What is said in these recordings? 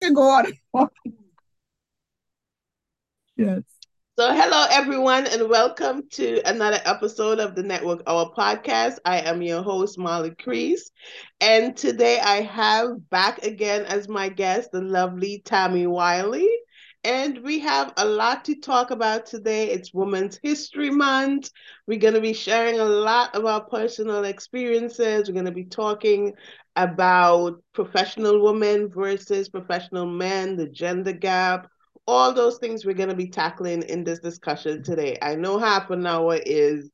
go on. yes. So, hello everyone, and welcome to another episode of the Network Hour podcast. I am your host, Molly Crease, and today I have back again as my guest the lovely Tammy Wyllie. And we have a lot to talk about today. It's Women's History Month. We're going to be sharing a lot of our personal experiences. We're going to be talking about professional women versus professional men, the gender gap, all those things we're going to be tackling in this discussion today. I know half an hour is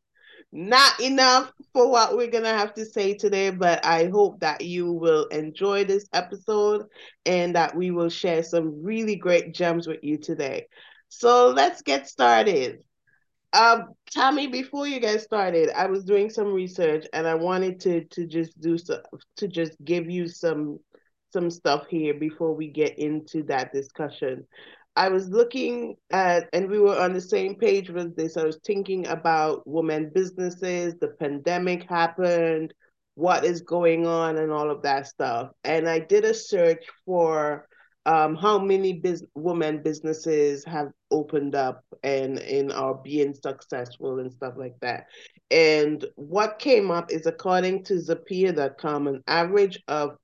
not enough for what we're going to have to say today, but I hope that you will enjoy this episode and that we will share some really great gems with you today. So let's get started. Um, Tammy, before you get started, I was doing some research and I wanted to to just do so to just give you some some stuff here before we get into that discussion. I was looking at, and we were on the same page with this. I was thinking about women businesses, the pandemic happened, what is going on, and all of that stuff. And I did a search for um, how many biz- women businesses have opened up and, and are being successful and stuff like that. And what came up is according to Zippia.com, an average of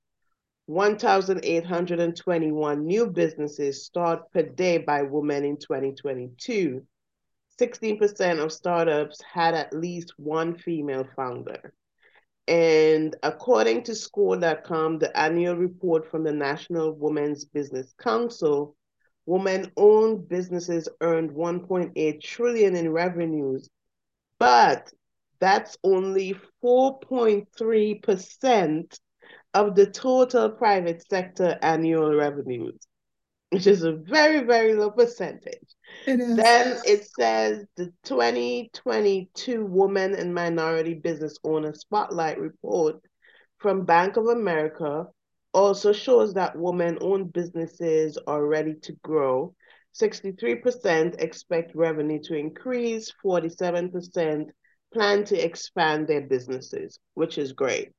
1,821 new businesses start per day by women in 2022. 16% of startups had at least one female founder. And according to score.com, the annual report from the National Women's Business Council, women-owned businesses earned 1.8 trillion in revenues, but that's only 4.3% of the total private sector annual revenues, which is a very, very low percentage. It is. Then it says the 2022 Women and Minority Business Owner Spotlight Report from Bank of America also shows that women owned businesses are ready to grow. 63% expect revenue to increase, 47% plan to expand their businesses, which is great.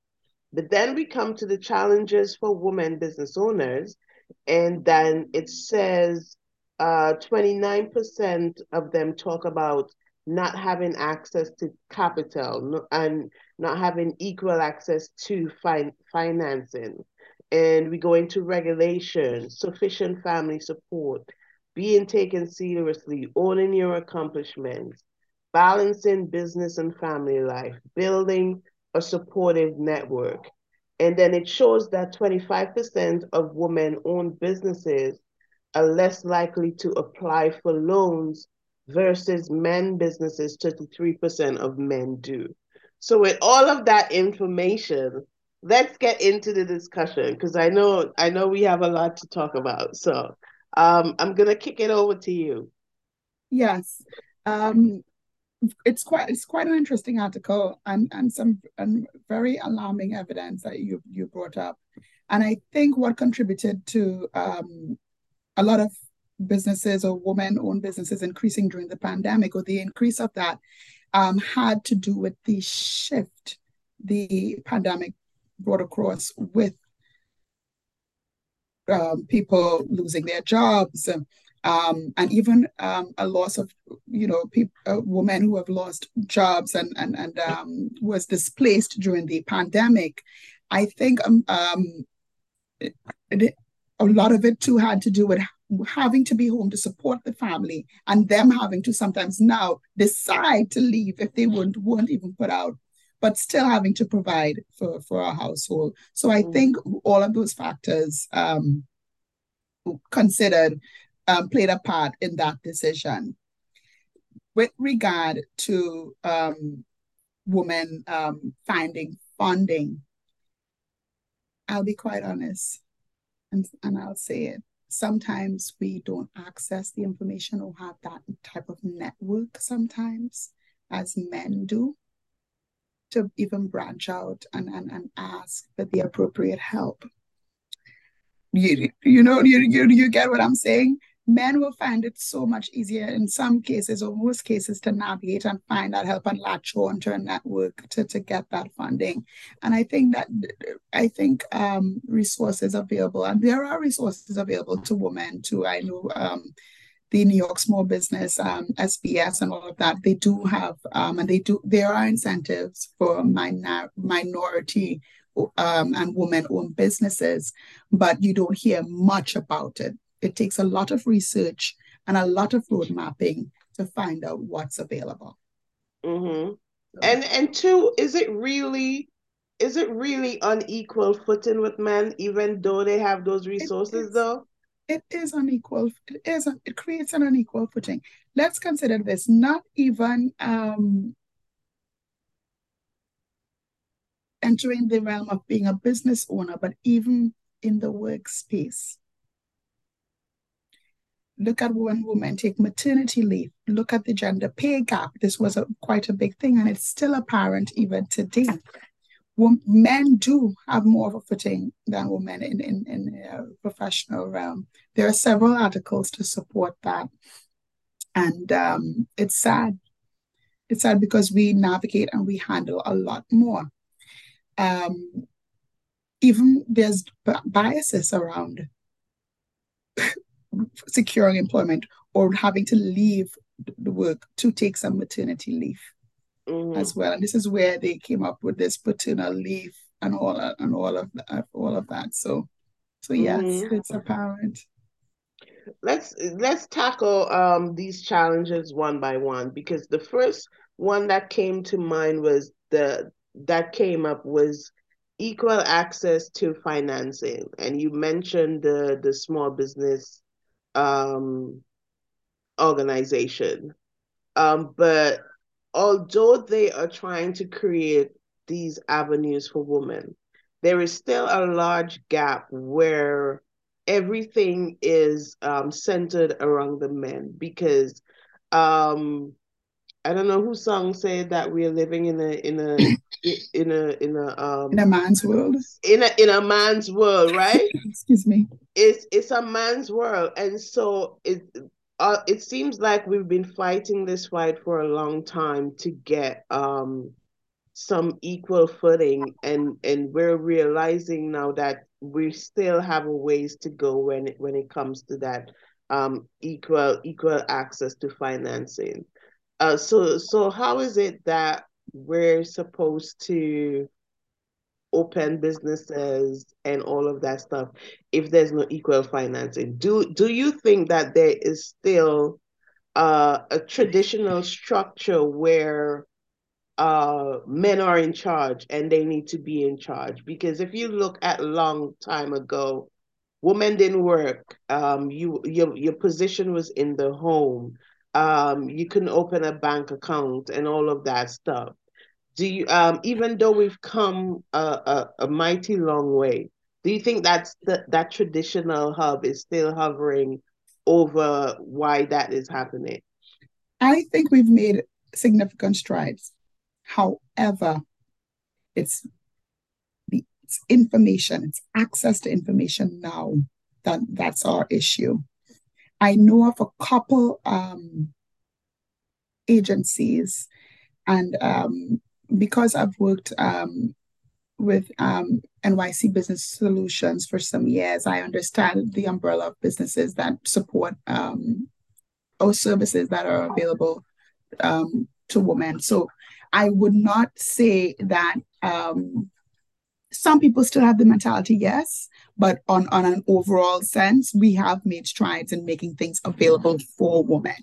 But then we come to the challenges for women business owners, and then it says uh, 29% of them talk about not having access to capital and not having equal access to fin- financing. And we go into regulation, sufficient family support, being taken seriously, owning your accomplishments, balancing business and family life, building a supportive network. And then it shows that 25% of women owned businesses are less likely to apply for loans versus men businesses, 33% of men do. So, with all of that information, let's get into the discussion because I know I know we have a lot to talk about. So, um, I'm gonna kick it over to you. Yes. Um, it's quite it's quite an interesting article and and some and very alarming evidence that you you brought up. And i think what contributed to um, a lot of businesses or women owned businesses increasing during the pandemic or the increase of that um, had to do with the shift the pandemic brought across with um, people losing their jobs um, and even um, a loss of you know people, uh, women who have lost jobs and and and um, was displaced during the pandemic. I think um, um, it, it, a lot of it too had to do with having to be home to support the family and them having to sometimes now decide to leave if they weren't weren't even put out but still having to provide for for our household so i mm. think all of those factors um, considered um, played a part in that decision. With regard to um, women um, finding funding, I'll be quite honest and, and I'll say it. Sometimes we don't access the information or have that type of network sometimes as men do to even branch out and, and, and ask for the appropriate help. You, you know, you, you, you get what I'm saying? Men will find it so much easier in some cases or most cases to navigate and find that help and latch on to a network to, to get that funding. And I think that I think um, resources available, and there are resources available to women too. I know um, the New York Small Business, um, SBS, and all of that. They do have, um, and they do. There are incentives for minor, minority um, and women-owned businesses, but you don't hear much about it it takes a lot of research and a lot of road mapping to find out what's available. Mm-hmm. So. And and two, is it really is it really unequal footing with men, even though they have those resources it though? It is unequal. It is it creates an unequal footing. Let's consider this, not even um entering the realm of being a business owner, but even in the workspace. Look at when women take maternity leave. Look at the gender pay gap. This was a, quite a big thing, and it's still apparent even today. Men do have more of a footing than women in in in a professional realm. There are several articles to support that, and um, it's sad. It's sad because we navigate and we handle a lot more. Um, even there's biases around securing employment or having to leave the work to take some maternity leave mm-hmm. as well. And this is where they came up with this paternal leave and all and all of that, all of that. So, so yes, mm-hmm. it's apparent. Let's let's tackle um, these challenges one by one because the first one that came to mind was the that came up was equal access to financing and you mentioned the the small business um, organization. Um, but although they are trying to create these avenues for women, there is still a large gap where everything is um, centered around the men because um, I don't know who song said that we're living in a in a in a in a um in a man's world. In a in a man's world, right? Excuse me. It's it's a man's world, and so it uh, it seems like we've been fighting this fight for a long time to get um some equal footing, and and we're realizing now that we still have a ways to go when it when it comes to that um equal equal access to financing. Uh, so so how is it that we're supposed to open businesses and all of that stuff if there's no equal financing? Do do you think that there is still uh, a traditional structure where uh, men are in charge and they need to be in charge? Because if you look at long time ago, women didn't work. Um, you your your position was in the home um, you can open a bank account and all of that stuff. Do you, um, even though we've come a, a, a mighty long way, do you think that's the, that traditional hub is still hovering over why that is happening? I think we've made significant strides. However, it's the it's information, it's access to information now that that's our issue. I know of a couple um, agencies, and um, because I've worked um, with um, NYC Business Solutions for some years, I understand the umbrella of businesses that support um, or services that are available um, to women. So I would not say that um, some people still have the mentality, yes, but on, on an overall sense, we have made strides in making things available for women,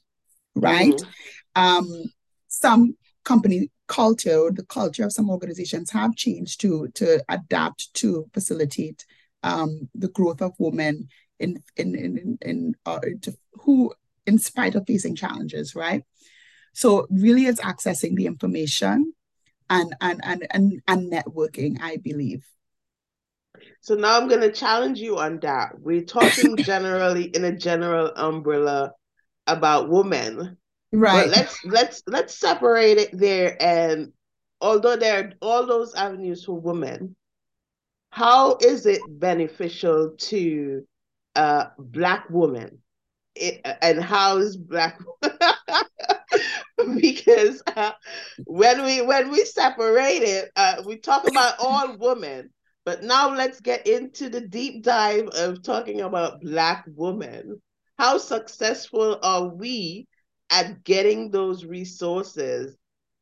right? Mm-hmm. Um, some company culture, the culture of some organizations have changed to to adapt to facilitate um, the growth of women in in in in, uh, who, in spite of facing challenges, right? So really, it's accessing the information and and and and, and networking, I believe. So now I'm going to challenge you on that. We're talking generally in a general umbrella about women, right? But let's let's let's separate it there. And although there are all those avenues for women, how is it beneficial to uh, Black women it, and how is black because uh, when we when we separate it, uh, we talk about all women. But now let's get into the deep dive of talking about black women. How successful are we at getting those resources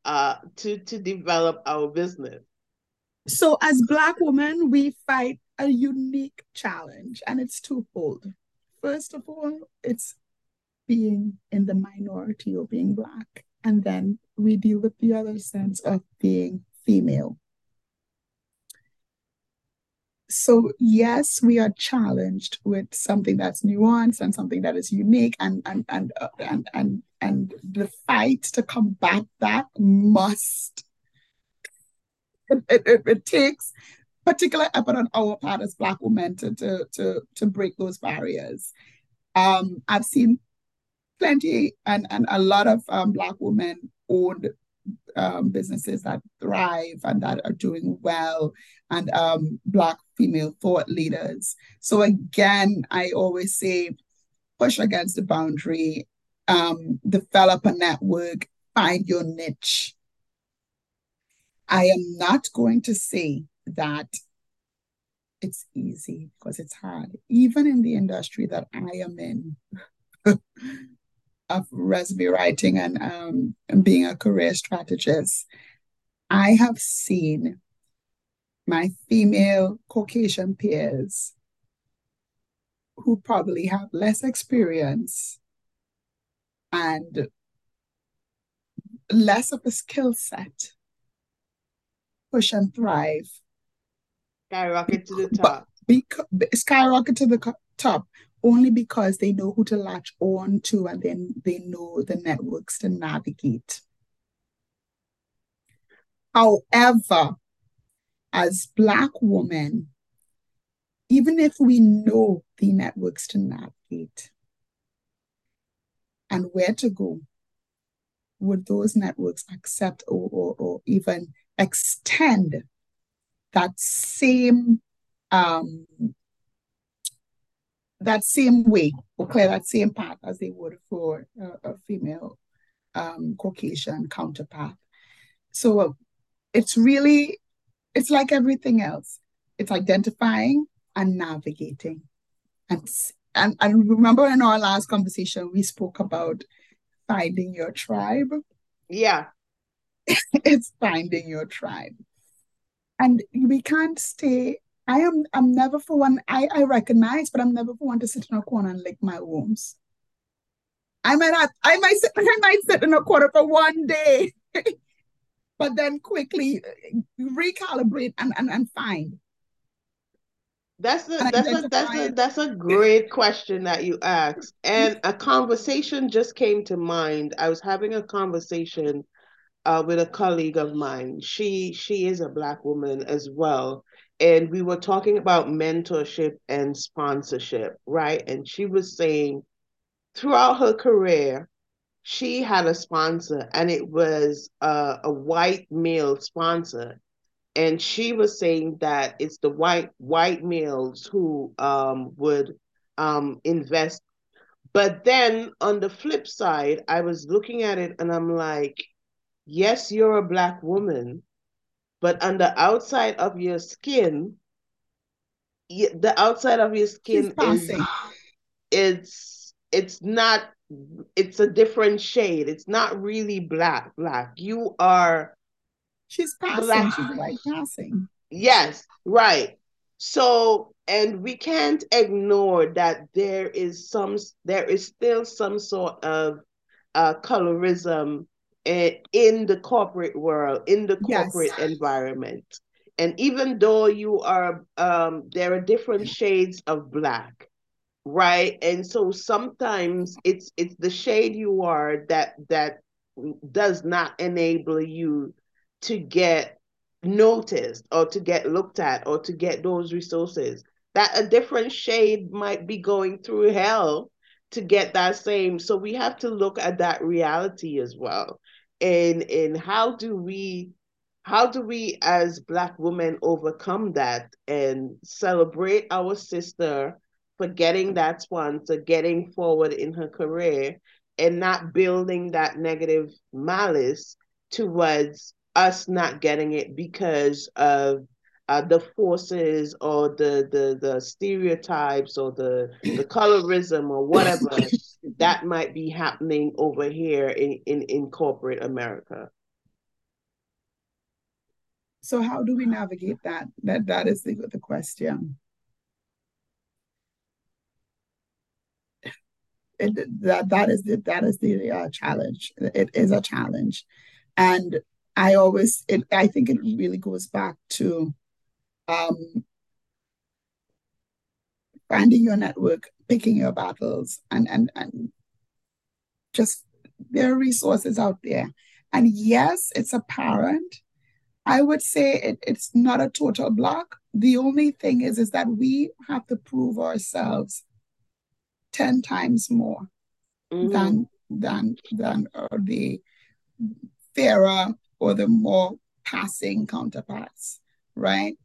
uh, to to develop our business? So, as black women, we fight a unique challenge, and it's twofold. First of all, it's being in the minority or being black. And then we deal with the other sense of being female. So, yes, we are challenged with something that's nuanced and something that is unique, and and and uh, and and and the fight to combat that must. It, it, it takes particular effort on our part as Black women to to to, to break those barriers. Um, I've seen plenty and, and a lot of um, Black women owned um, businesses that thrive and that are doing well, and um, Black female thought leaders. So, again, I always say push against the boundary, um, develop a network, find your niche. I am not going to say that it's easy because it's hard. Even in the industry that I am in, of resume writing and, um, and being a career strategist, I have seen my female Caucasian peers who probably have less experience and less of a skill set push and thrive. Skyrocket to the top. Because, skyrocket to the top only because they know who to latch on to and then they know the networks to navigate. However, as Black women, even if we know the networks to navigate and where to go, would those networks accept or, or, or even extend that same um, that same way or clear that same path as they would for a, a female um, Caucasian counterpart. So it's really, it's like everything else. It's identifying and navigating. And, and, and remember in our last conversation, we spoke about finding your tribe. Yeah. it's finding your tribe. And we can't stay I am I'm never for one I, I recognize, but I'm never for one to sit in a corner and lick my wounds. I might not I might sit I might sit in a corner for one day, but then quickly recalibrate and, and, and find. That's a that's a that's a that's a great question that you asked. And a conversation just came to mind. I was having a conversation uh, with a colleague of mine. She she is a black woman as well and we were talking about mentorship and sponsorship, right? And she was saying throughout her career, she had a sponsor, and it was uh, a white male sponsor. And she was saying that it's the white white males who um, would um, invest. But then on the flip side, I was looking at it and I'm like, yes, you're a black woman, but on the outside of your skin, the outside of your skin is it's it's not it's a different shade. It's not really black. Black. You are. She's passing. Black. She's like passing. Yes, right. So, and we can't ignore that there is some, there is still some sort of uh, colorism in the corporate world, in the corporate yes. environment. And even though you are, um, there are different shades of black, right? And so sometimes it's it's the shade you are that that does not enable you to get noticed or to get looked at or to get those resources. That a different shade might be going through hell to get that same. So we have to look at that reality as well and and how do we how do we as black women overcome that and celebrate our sister for getting that sponsor, getting forward in her career, and not building that negative malice towards us not getting it because of uh, the forces or the, the the stereotypes or the the colorism or whatever that might be happening over here in, in, in corporate America. So how do we navigate that? That that is the, the question. It, that that is the that is the uh, challenge. It is a challenge, and I always it, I think it really goes back to um, finding your network, picking your battles, and and and just there are resources out there. And yes, it's apparent. I would say it, it's not a total block. The only thing is, is that we have to prove ourselves 10 times more mm-hmm. than than than uh, the fairer or the more passing counterparts, right?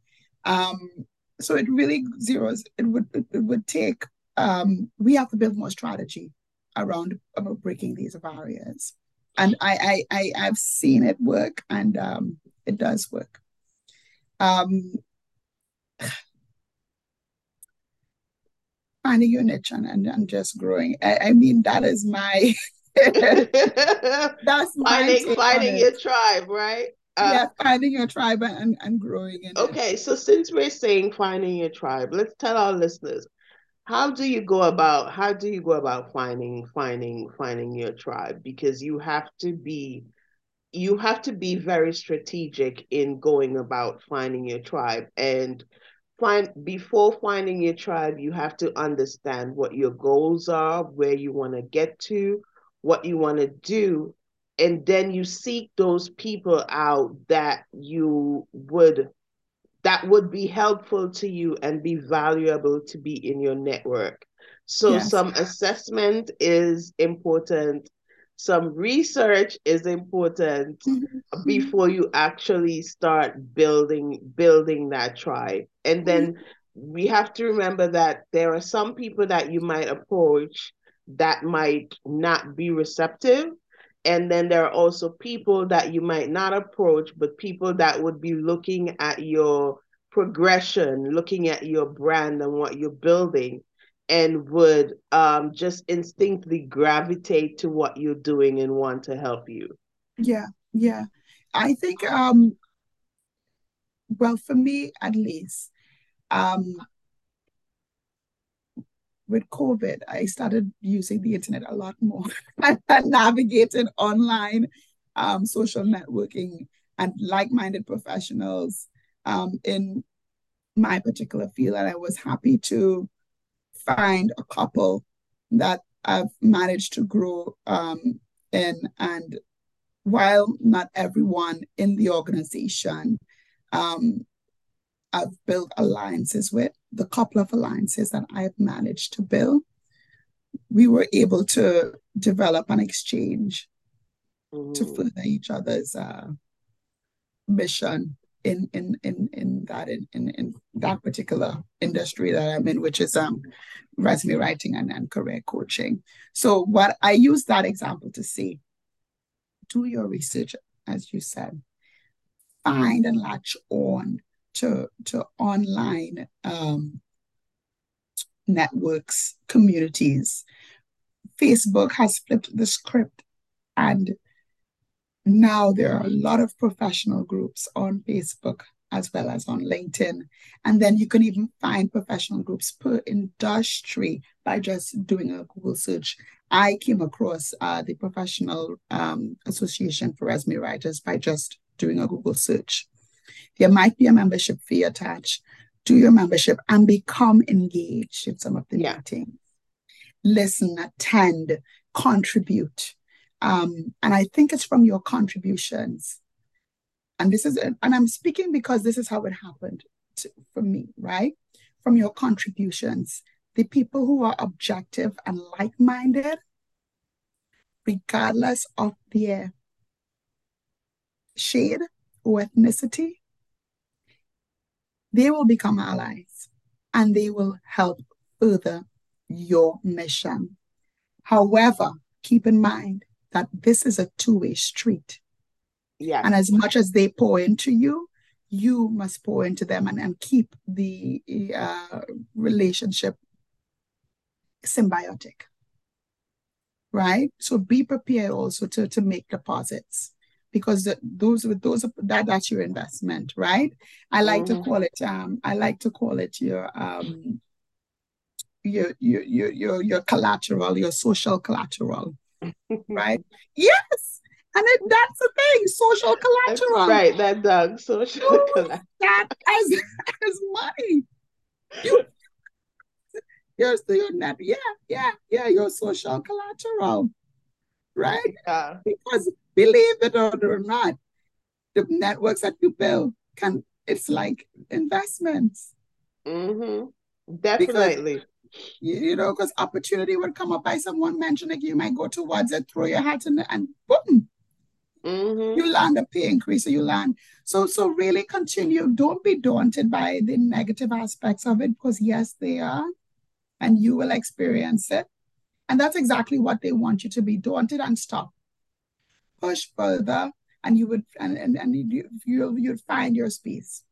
Um, so it really zeros. It would it, it would take. Um, we have to build more strategy around about breaking these barriers, and I I, I have seen it work, and um, it does work. Um, finding your niche and, and, and just growing. I, I mean, that is my that's finding finding your tribe, right? Uh, yeah, finding your tribe and, and growing in Okay, it. so since we're saying finding your tribe, let's tell our listeners how do you go about how do you go about finding finding finding your tribe because you have to be you have to be very strategic in going about finding your tribe and find before finding your tribe you have to understand what your goals are where you want to get to what you want to do and then you seek those people out that you would that would be helpful to you and be valuable to be in your network so yes. some assessment is important some research is important mm-hmm. before you actually start building building that tribe and then mm-hmm. we have to remember that there are some people that you might approach that might not be receptive and then there are also people that you might not approach, but people that would be looking at your progression, looking at your brand and what you're building, and would um, just instinctively gravitate to what you're doing and want to help you. Yeah, yeah. I think, um, well, for me at least, um, with COVID, I started using the internet a lot more and navigating online um, social networking and like-minded professionals um, in my particular field. And I was happy to find a couple that I've managed to grow um, in. And while not everyone in the organization um, I've built alliances with, the couple of alliances that I've managed to build, we were able to develop an exchange mm. to further each other's uh, mission in in in in that in, in in that particular industry that I'm in, which is um resume writing and, and career coaching. So what I use that example to say, do your research, as you said, find and latch on to, to online um, networks, communities. Facebook has flipped the script, and now there are a lot of professional groups on Facebook as well as on LinkedIn. And then you can even find professional groups per industry by just doing a Google search. I came across uh, the Professional um, Association for Resume Writers by just doing a Google search. There might be a membership fee attached. Do your membership and become engaged in some of the yeah. meetings. Listen, attend, contribute. Um, and I think it's from your contributions. And this is, and I'm speaking because this is how it happened to, for me, right? From your contributions, the people who are objective and like minded, regardless of their shade or ethnicity, they will become allies and they will help further your mission. However, keep in mind that this is a two way street. Yeah. And as much as they pour into you, you must pour into them and, and keep the uh, relationship symbiotic. Right? So be prepared also to, to make deposits because those those that that's your investment, right? I like mm-hmm. to call it um I like to call it your um your your your your, your collateral, your social collateral. right? Yes. And it, that's the thing, social collateral. Right, that dog, social collateral. That as, as money. You still your net. Yeah, yeah, yeah, your social collateral. Right? Yeah. Because believe it or not, the networks that you build can it's like investments. Mm-hmm. Definitely. Because you know, because opportunity would come up by someone mentioning you might go towards it, throw your hat in it, and boom, mm-hmm. you land a pay increase, or you land. So, so really continue. Don't be daunted by the negative aspects of it, because yes, they are, and you will experience it, and that's exactly what they want you to be daunted and stop, push further, and you would, and and, and you you you'd find your space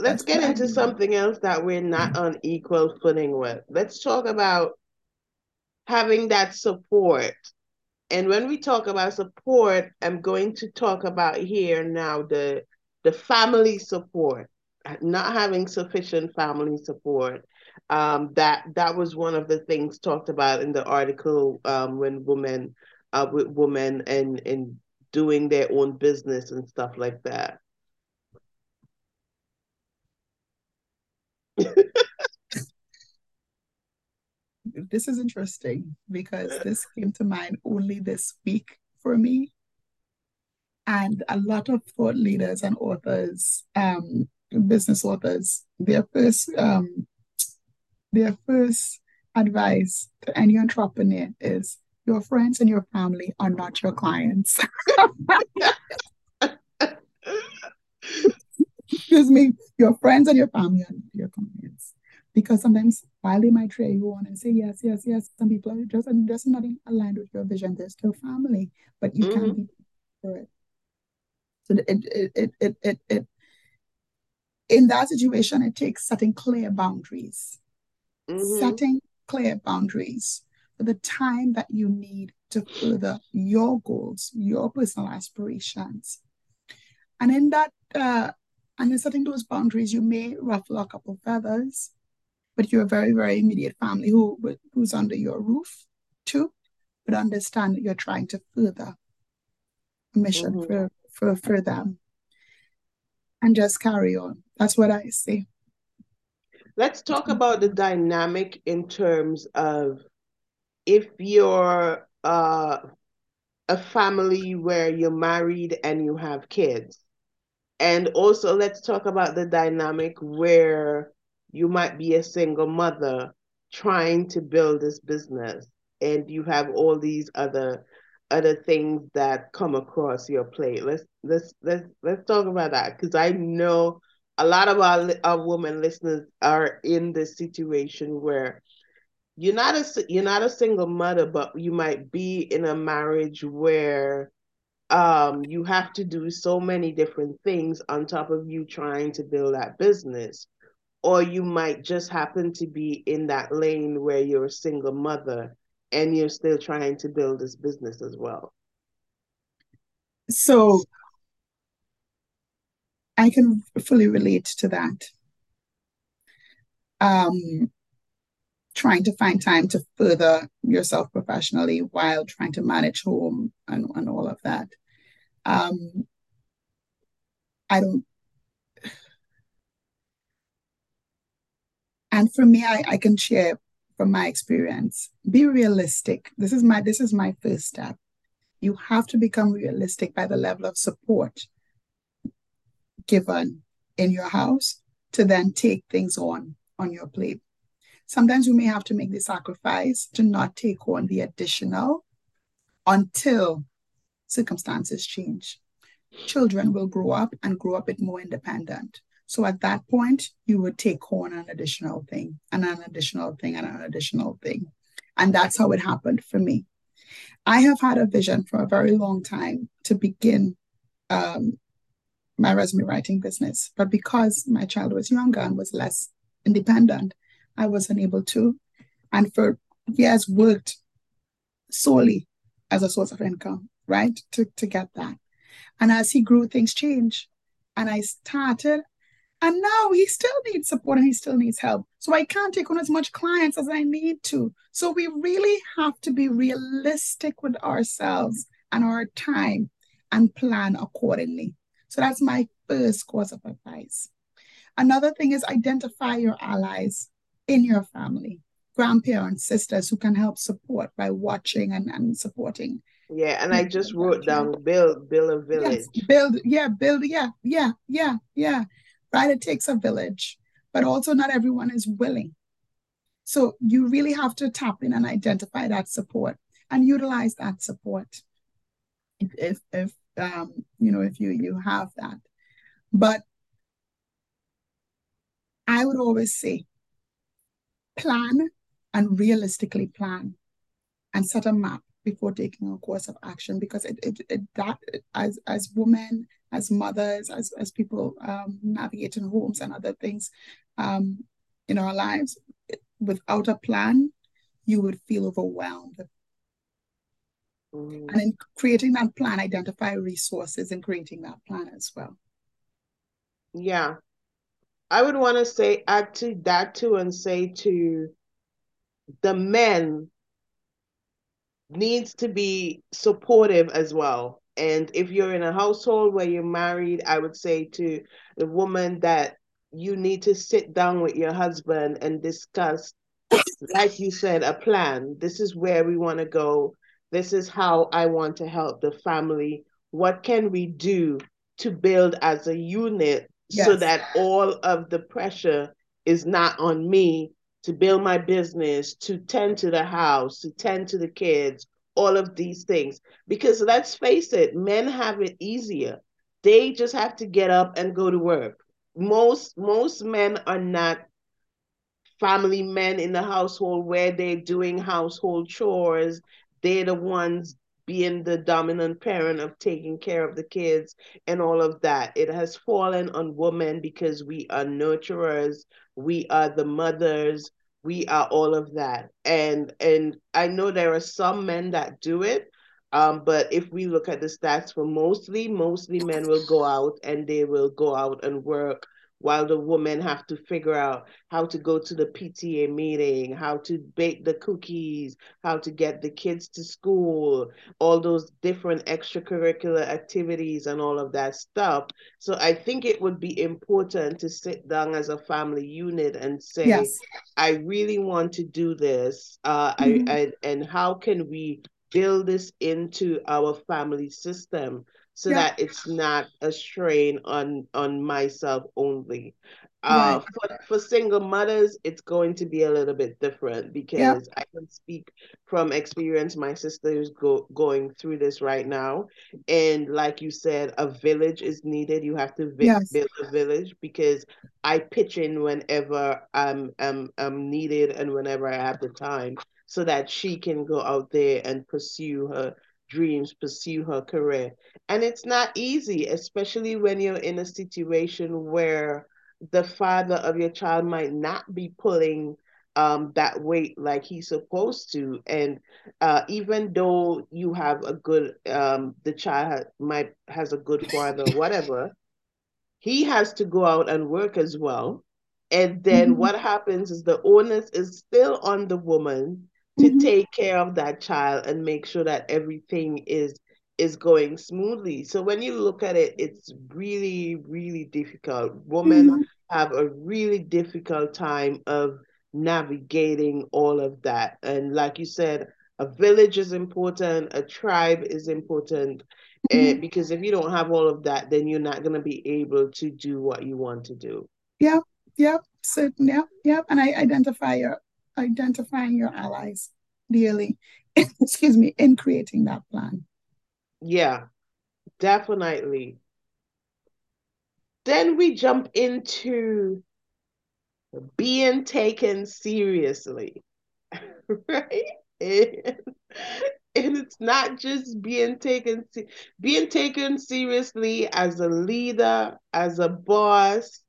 let's get into something else that we're not on equal footing with. Let's talk about having that support. And when we talk about support, I'm going to talk about here now the the family support, not having sufficient family support. Um, that that was one of the things talked about in the article um, when women uh, with women and and doing their own business and stuff like that. this is interesting because this came to mind only this week for me. And a lot of thought leaders and authors, um, business authors, their first um, their first advice to any entrepreneur is your friends and your family are not your clients. Excuse me, your friends and your family are your clients. Because sometimes while they might try you on and say yes, yes, yes, some people are just just not aligned with your vision. They're still family, but you mm-hmm. can't be for it. So it it, it it it it in that situation, it takes setting clear boundaries. Mm-hmm. Setting clear boundaries the time that you need to further your goals, your personal aspirations. And in that uh, and in setting those boundaries, you may ruffle a couple feathers, but you're a very, very immediate family who who's under your roof too, but understand that you're trying to further a mission mm-hmm. for, for, for them. And just carry on. That's what I say. Let's talk about the dynamic in terms of if you're uh, a family where you're married and you have kids and also, let's talk about the dynamic where you might be a single mother trying to build this business and you have all these other other things that come across your plate. Let's let's let's let's talk about that because I know a lot of our, our women listeners are in this situation where you're not a you're not a single mother, but you might be in a marriage where um, you have to do so many different things on top of you trying to build that business. Or you might just happen to be in that lane where you're a single mother and you're still trying to build this business as well. So I can fully relate to that. Um, trying to find time to further yourself professionally while trying to manage home and, and all of that. Um, I don't. And for me, I, I can share from my experience. Be realistic. This is my this is my first step. You have to become realistic by the level of support given in your house to then take things on on your plate. Sometimes you may have to make the sacrifice to not take on the additional until circumstances change. Children will grow up and grow up a bit more independent. So at that point, you would take on an additional thing and an additional thing and an additional thing. And that's how it happened for me. I have had a vision for a very long time to begin um, my resume writing business. But because my child was younger and was less independent, I wasn't able to. And for years, worked solely as a source of income, right? To, to get that. And as he grew, things changed. And I started, and now he still needs support and he still needs help. So I can't take on as much clients as I need to. So we really have to be realistic with ourselves and our time and plan accordingly. So that's my first course of advice. Another thing is identify your allies in your family, grandparents, sisters who can help support by watching and, and supporting. Yeah, and I just wrote down build build a village. Yes, build, yeah, build, yeah, yeah, yeah, yeah. Right. It takes a village, but also not everyone is willing. So you really have to tap in and identify that support and utilize that support. If if, if um, you know, if you you have that. But I would always say plan and realistically plan and set a map before taking a course of action because it, it, it that as as women as mothers as as people um, navigating homes and other things um, in our lives without a plan you would feel overwhelmed Mm. And in creating that plan, identify resources and creating that plan as well. Yeah. I would want to say, add to that too, and say to the men needs to be supportive as well. And if you're in a household where you're married, I would say to the woman that you need to sit down with your husband and discuss, like you said, a plan. This is where we want to go. This is how I want to help the family. What can we do to build as a unit yes. so that all of the pressure is not on me to build my business, to tend to the house, to tend to the kids, all of these things. Because let's face it, men have it easier. They just have to get up and go to work. Most most men are not family men in the household where they're doing household chores they're the ones being the dominant parent of taking care of the kids and all of that. It has fallen on women because we are nurturers, we are the mothers, we are all of that. And and I know there are some men that do it, um, but if we look at the stats for mostly, mostly men will go out and they will go out and work while the women have to figure out how to go to the PTA meeting, how to bake the cookies, how to get the kids to school, all those different extracurricular activities and all of that stuff. So I think it would be important to sit down as a family unit and say, yes. I really want to do this. Uh, mm-hmm. I, I, and how can we build this into our family system so yeah. that it's not a strain on on myself only. Uh, right. for, for single mothers, it's going to be a little bit different because yeah. I can speak from experience. My sister is go, going through this right now. And like you said, a village is needed. You have to vi- yes. build a village because I pitch in whenever I'm, I'm, I'm needed and whenever I have the time so that she can go out there and pursue her dreams, pursue her career. And it's not easy, especially when you're in a situation where the father of your child might not be pulling um, that weight like he's supposed to. And uh, even though you have a good, um, the child might has a good father, whatever, he has to go out and work as well. And then mm-hmm. what happens is the onus is still on the woman to mm-hmm. take care of that child and make sure that everything is is going smoothly. So when you look at it, it's really, really difficult. Women mm-hmm. have a really difficult time of navigating all of that. And like you said, a village is important, a tribe is important. Eh, mm-hmm. because if you don't have all of that, then you're not going to be able to do what you want to do. Yep, yep. So, yep, yep. And I identify your identifying your allies daily, excuse me, in creating that plan. Yeah, definitely. then we jump into being taken seriously, right? And, and it's not just being taken being taken seriously as a leader, as a boss,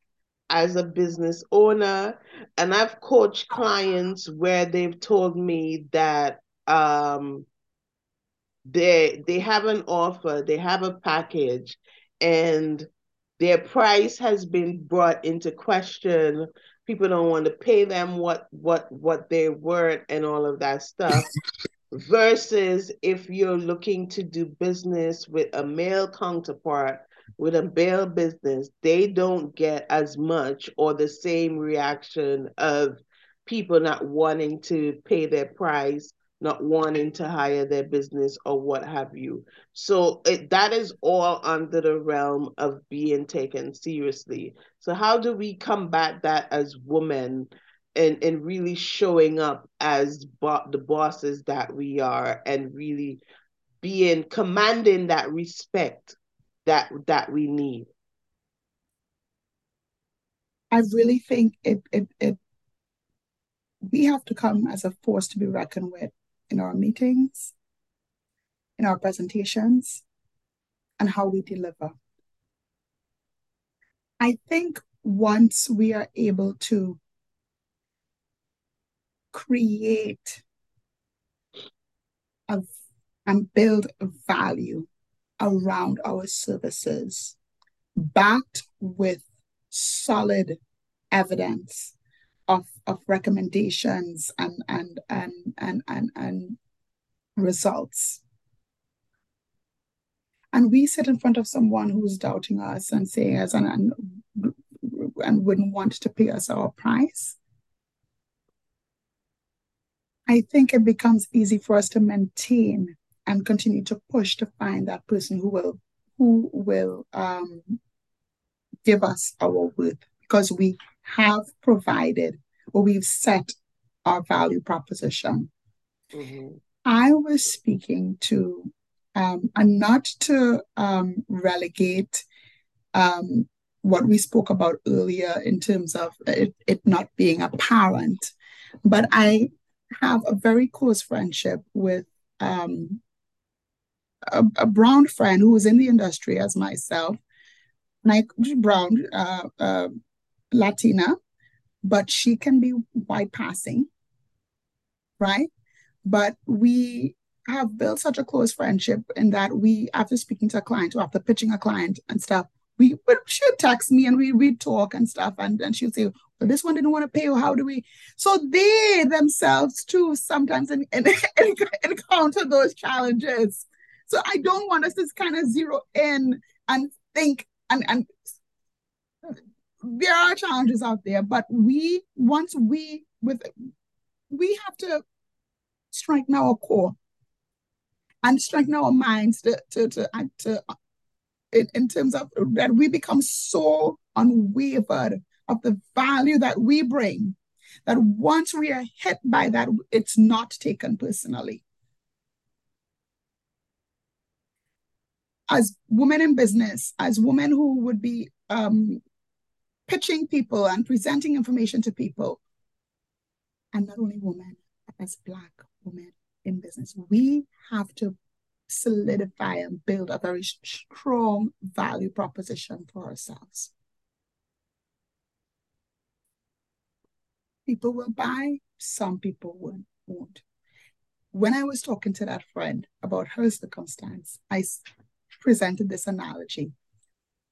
as a business owner. And I've coached clients where they've told me that um, they they have an offer, they have a package, and their price has been brought into question. People don't want to pay them what what what they're worth and all of that stuff. versus if you're looking to do business with a male counterpart with a male business, they don't get as much or the same reaction of people not wanting to pay their price not wanting to hire their business or what have you. So it, that is all under the realm of being taken seriously. So how do we combat that as women and, and really showing up as bo- the bosses that we are and really being commanding that respect that that we need? I really think it it, it we have to come as a force to be reckoned with in our meetings, in our presentations, and how we deliver. I think once we are able to create a, and build value around our services, backed with solid evidence of, of recommendations and and and and and, and results. And we sit in front of someone who's doubting us and saying us and, and and wouldn't want to pay us our price. I think it becomes easy for us to maintain and continue to push to find that person who will who will um, give us our worth because we have provided or we've set our value proposition. Mm-hmm. I was speaking to, um, and not to um, relegate um, what we spoke about earlier in terms of it, it not being apparent, but I have a very close friendship with um, a, a, brown friend who was in the industry as myself, like brown, uh, uh, Latina, but she can be white passing, right? But we have built such a close friendship in that we, after speaking to a client or after pitching a client and stuff, we would text me and we we'd talk and stuff, and then she would say, "Well, this one didn't want to pay. Or how do we?" So they themselves too sometimes in, in, encounter those challenges. So I don't want us to kind of zero in and think and and there are challenges out there, but we once we with we have to strengthen our core and strengthen our minds to to to, uh, to uh, in, in terms of that we become so unwavered of the value that we bring that once we are hit by that, it's not taken personally. As women in business, as women who would be um, pitching people and presenting information to people. And not only women, as Black women in business, we have to solidify and build a very strong value proposition for ourselves. People will buy, some people won't. When I was talking to that friend about her circumstance, I presented this analogy.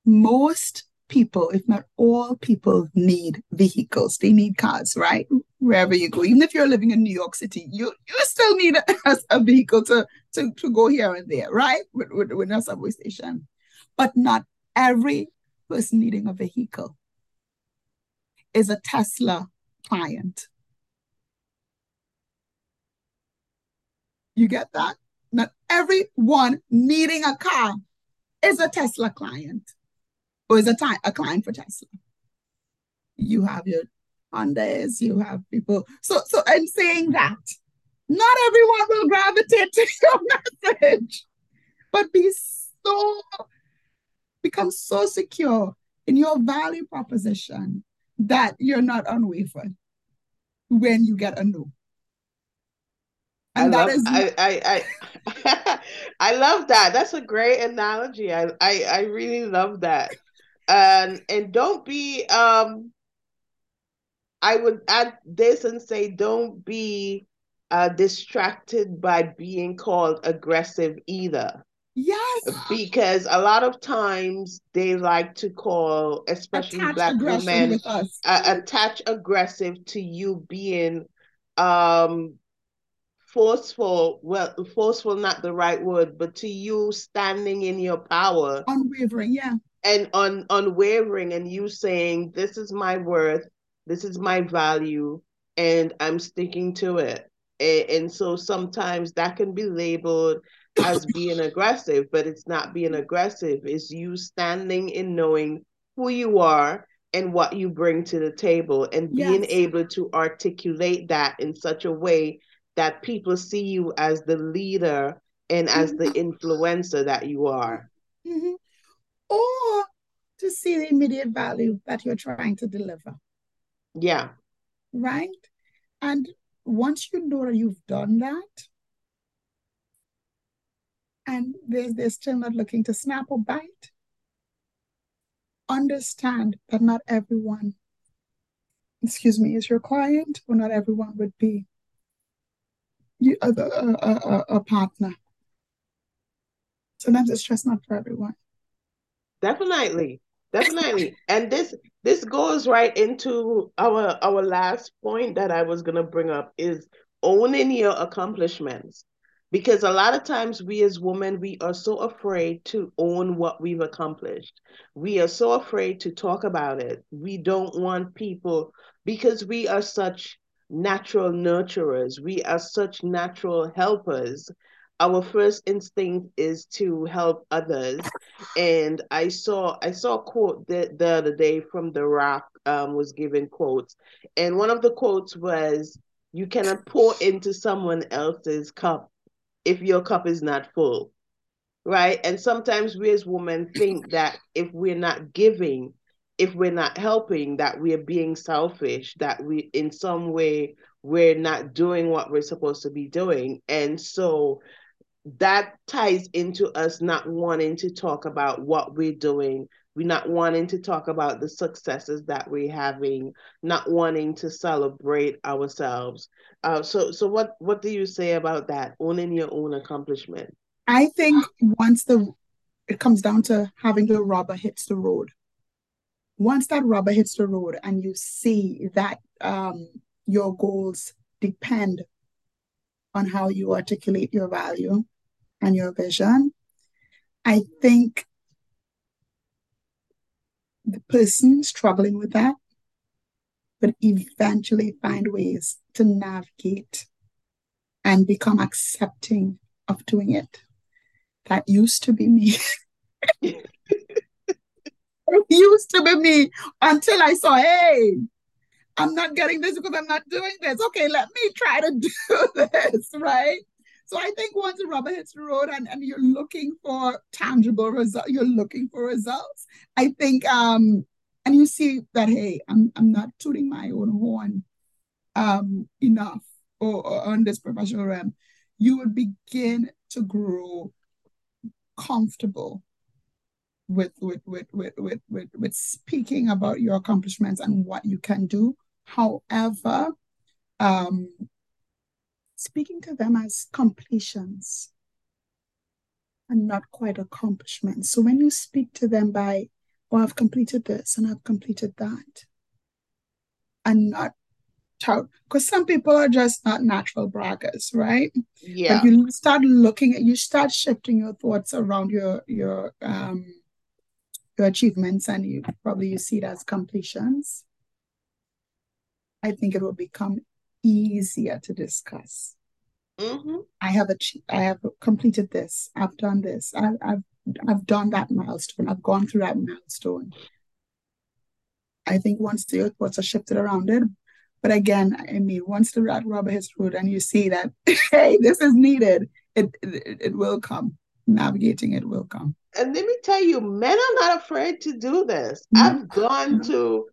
Most people, if not all people, need vehicles. They need cars, right? Wherever you go, even if you're living in New York City, you you still need a, a vehicle to, to to go here and there, right? With, with, with a subway station, but not every person needing a vehicle is a Tesla client. You get that? Not everyone needing a car is a Tesla client or is a, time, a client for Tesla. You have your Hondas, you have people. So, so I'm saying that not everyone will gravitate to your message, but be so, become so secure in your value proposition that you're not unwavered when you get a no. And I that love, is I, I, I, I love that. That's a great analogy. I, I, I really love that. And and don't be um I would add this and say don't be uh, distracted by being called aggressive either. Yes. Because a lot of times they like to call, especially attach black women, uh, attach aggressive to you being um forceful. Well, forceful not the right word, but to you standing in your power. Unwavering, yeah. And un unwavering and you saying, This is my worth, this is my value, and I'm sticking to it. And, and so sometimes that can be labeled as being aggressive, but it's not being aggressive. It's you standing in knowing who you are and what you bring to the table and being yes. able to articulate that in such a way that people see you as the leader and as the mm-hmm. influencer that you are. Mm-hmm. Or to see the immediate value that you're trying to deliver. Yeah. Right? And once you know that you've done that, and they're, they're still not looking to snap or bite, understand that not everyone, excuse me, is your client, or not everyone would be you, a, a, a, a partner. Sometimes it's just not for everyone. Definitely. Definitely. And this this goes right into our our last point that i was to bring up is owning your accomplishments. Because a lot of times we as women we are so afraid to own what we've accomplished. We are so afraid to talk about it. We don't want people because we are such natural nurturers. We are such natural helpers. Our first instinct is to help others. And i saw i saw a quote the, the other day from the rock um, was given quotes. And one of the quotes was you cannot pour into someone else's cup if your cup is not full. Right? And sometimes we as women think that if we're not giving if we're not helping that we're being selfish that we in some way we're not doing what we're supposed to be doing. And so that ties into us not wanting to talk about what we're doing. We're not wanting to talk about the successes that we're having not wanting to celebrate ourselves. Uh, so so what what do you say about that owning your own accomplishment? I think once the it comes down to having the rubber hits the road once that rubber hits the road and you see that um, your goals depend on how you articulate your value and your vision, I think the person struggling with that would eventually find ways to navigate and become accepting of doing it. That used to be me. it used to be me until I saw, hey, I'm not getting this because I'm not doing this. Okay, let me try to do this, right? So I think once the rubber hits the road and, and you're looking for tangible results, you're looking for results. I think um and you see that hey, I'm I'm not tooting my own horn um enough or, or on this professional realm, you would begin to grow comfortable with with with with with with, with speaking about your accomplishments and what you can do. However, um, speaking to them as completions and not quite accomplishments. So when you speak to them by, oh, I've completed this and I've completed that, and not tout, because some people are just not natural braggers, right? Yeah. But you start looking at, you start shifting your thoughts around your your um your achievements, and you probably you see it as completions. I think it will become easier to discuss. Mm-hmm. I have achieved, I have completed this. I've done this. I, I've I've done that milestone. I've gone through that milestone. I think once the thoughts are shifted around it, but again, I mean, once the rat rubber hits road and you see that, hey, this is needed, it, it, it will come. navigating it will come. And let me tell you, men are not afraid to do this. Mm-hmm. I've gone to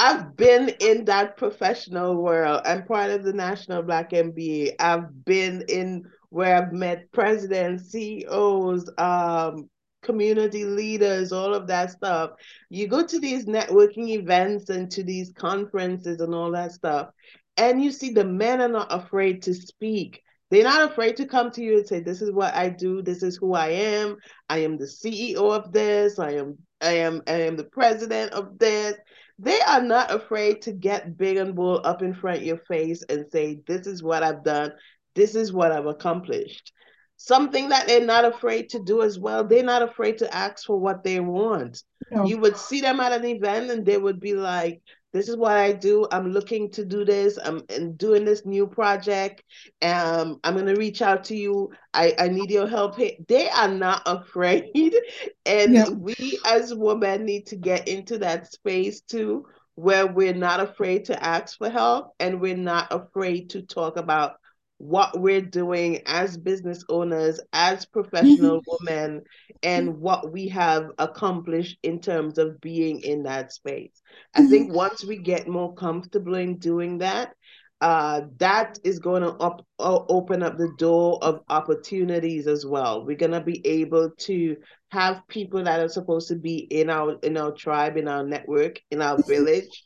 I've been in that professional world. I'm part of the National Black MBA. I've been in where I've met presidents, CEOs, um, community leaders, all of that stuff. You go to these networking events and to these conferences and all that stuff, and you see the men are not afraid to speak. They're not afraid to come to you and say, "This is what I do. This is who I am. I am the CEO of this. I am, I am, I am the president of this." They are not afraid to get big and bold up in front of your face and say, "This is what I've done. This is what I've accomplished." something that they're not afraid to do as well. They're not afraid to ask for what they want. No. You would see them at an event and they would be like, this is what I do. I'm looking to do this. I'm doing this new project. Um, I'm gonna reach out to you. I, I need your help. They are not afraid. And yeah. we as women need to get into that space too, where we're not afraid to ask for help and we're not afraid to talk about what we're doing as business owners, as professional women, and what we have accomplished in terms of being in that space. I think once we get more comfortable in doing that, uh, that is going to up, uh, open up the door of opportunities as well. We're going to be able to have people that are supposed to be in our in our tribe, in our network, in our village,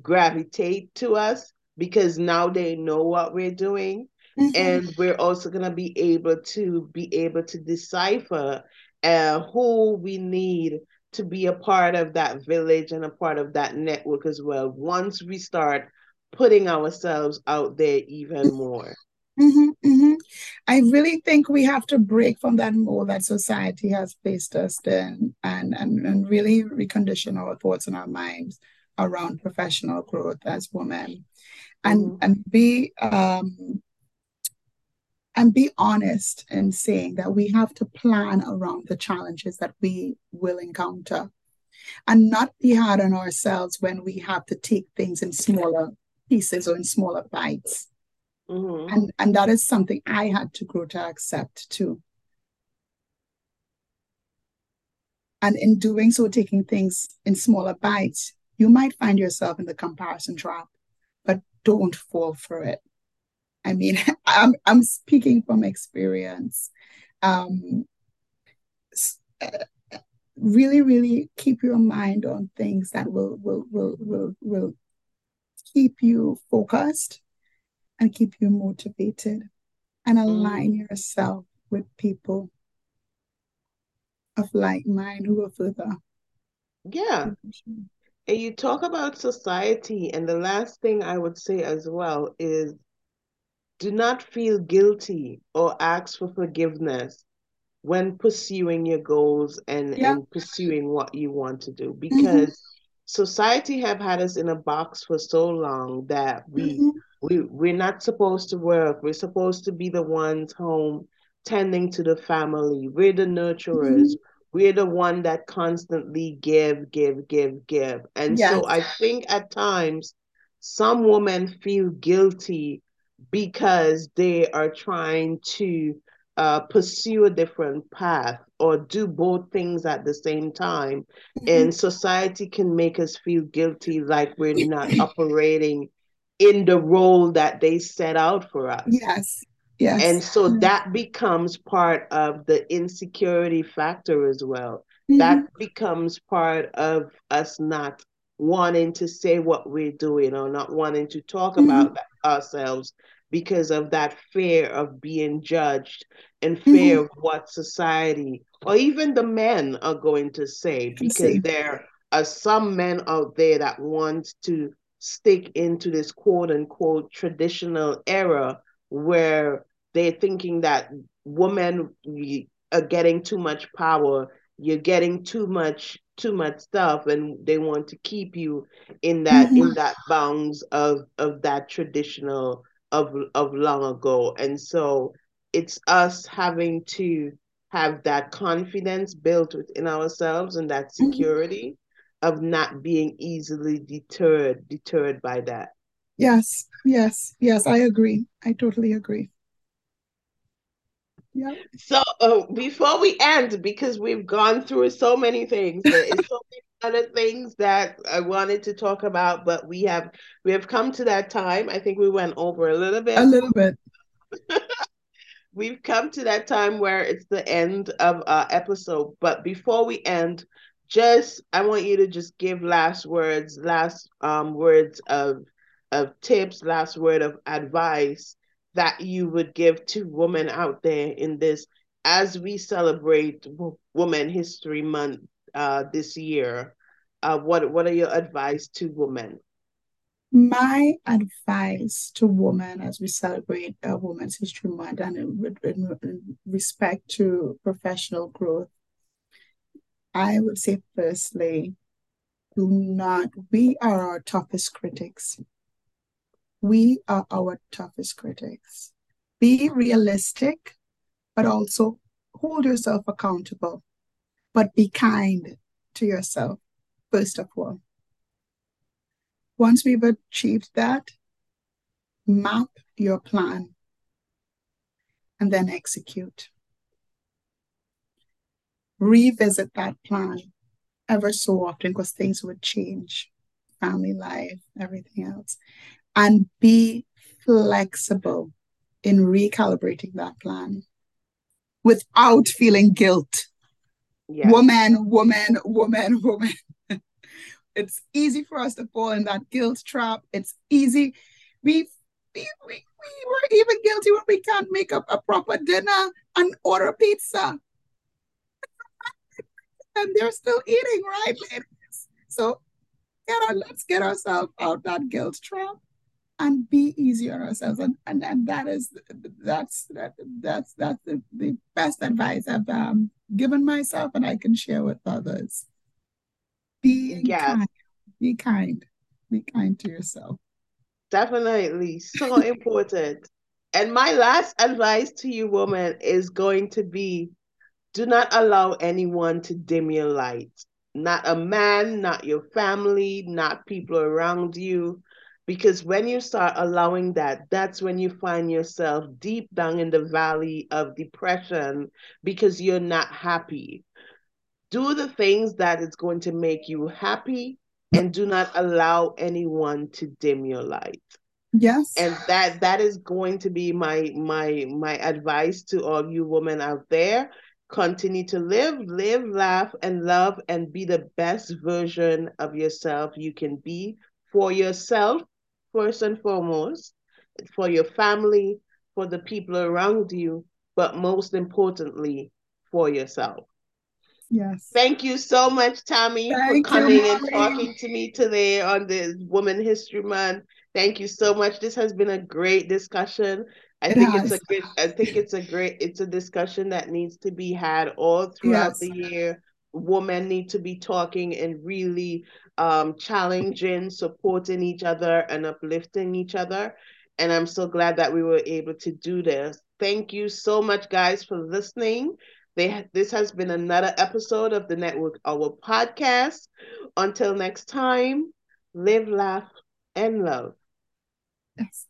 gravitate to us because now they know what we're doing Mm-hmm. And we're also going to be able to be able to decipher uh, who we need to be a part of that village and a part of that network as well. Once we start putting ourselves out there even more. Mm-hmm, mm-hmm. I really think we have to break from that mold that society has placed us in and, and, and really recondition our thoughts and our minds around professional growth as women and, mm-hmm. and be um, and be honest in saying that we have to plan around the challenges that we will encounter and not be hard on ourselves when we have to take things in smaller pieces or in smaller bites. Mm-hmm. And, and that is something I had to grow to accept too. And in doing so, taking things in smaller bites, you might find yourself in the comparison trap, but don't fall for it. I mean, I'm I'm speaking from experience. Um, uh, really, really keep your mind on things that will will will will will keep you focused and keep you motivated, and align mm. yourself with people of like mind who are further. Yeah. And you talk about society, and the last thing I would say as well is do not feel guilty or ask for forgiveness when pursuing your goals and, yeah. and pursuing what you want to do mm-hmm. because mm-hmm. society have had us in a box for so long that we mm-hmm. we we're not supposed to work we're supposed to be the ones home tending to the family we're the nurturers mm-hmm. we're the one that constantly give give give give and yes. so i think at times some women feel guilty because they are trying to uh, pursue a different path or do both things at the same time. Mm-hmm. And society can make us feel guilty like we're not operating in the role that they set out for us. Yes. Yes. And so mm-hmm. that becomes part of the insecurity factor as well. Mm-hmm. That becomes part of us not wanting to say what we're doing or not wanting to talk mm-hmm. about ourselves because of that fear of being judged and fear mm-hmm. of what society or even the men are going to say because there are some men out there that want to stick into this quote unquote traditional era where they're thinking that women are getting too much power you're getting too much too much stuff and they want to keep you in that mm-hmm. in that bounds of of that traditional of of long ago and so it's us having to have that confidence built within ourselves and that mm-hmm. security mm-hmm. of not being easily deterred deterred by that yes yes yes i agree i totally agree Yeah. So uh, before we end, because we've gone through so many things, there is so many other things that I wanted to talk about, but we have we have come to that time. I think we went over a little bit. A little bit. We've come to that time where it's the end of our episode. But before we end, just I want you to just give last words, last um words of of tips, last word of advice that you would give to women out there in this as we celebrate Women History Month uh, this year? Uh, what what are your advice to women? My advice to women as we celebrate uh, Women's History Month and in, in respect to professional growth, I would say firstly, do not, we are our toughest critics. We are our toughest critics. Be realistic, but also hold yourself accountable, but be kind to yourself, first of all. Once we've achieved that, map your plan and then execute. Revisit that plan ever so often because things would change family life, everything else and be flexible in recalibrating that plan without feeling guilt. Yes. Woman, woman, woman, woman. it's easy for us to fall in that guilt trap. It's easy. We, we, we, we were even guilty when we can't make up a proper dinner and order pizza. and they're still eating, right, ladies? So get our, let's get ourselves out of that guilt trap and be easy on ourselves. And, and, and that is that's that, that's that's the, the best advice I've um, given myself and I can share with others. Be yes. kind. Be kind. Be kind to yourself. Definitely. So important. And my last advice to you, woman, is going to be do not allow anyone to dim your light. Not a man, not your family, not people around you because when you start allowing that that's when you find yourself deep down in the valley of depression because you're not happy. Do the things that is going to make you happy and do not allow anyone to dim your light. Yes. And that that is going to be my my my advice to all you women out there. Continue to live live laugh and love and be the best version of yourself you can be for yourself first and foremost, for your family, for the people around you, but most importantly, for yourself. Yes. Thank you so much, Tammy, Thank for coming you, and talking to me today on this Woman History Month. Thank you so much. This has been a great discussion. I it think has. it's a great I think it's a great it's a discussion that needs to be had all throughout yes. the year. Women need to be talking and really um, challenging, supporting each other, and uplifting each other. And I'm so glad that we were able to do this. Thank you so much, guys, for listening. They, this has been another episode of the Network Our podcast. Until next time, live, laugh, and love. Yes.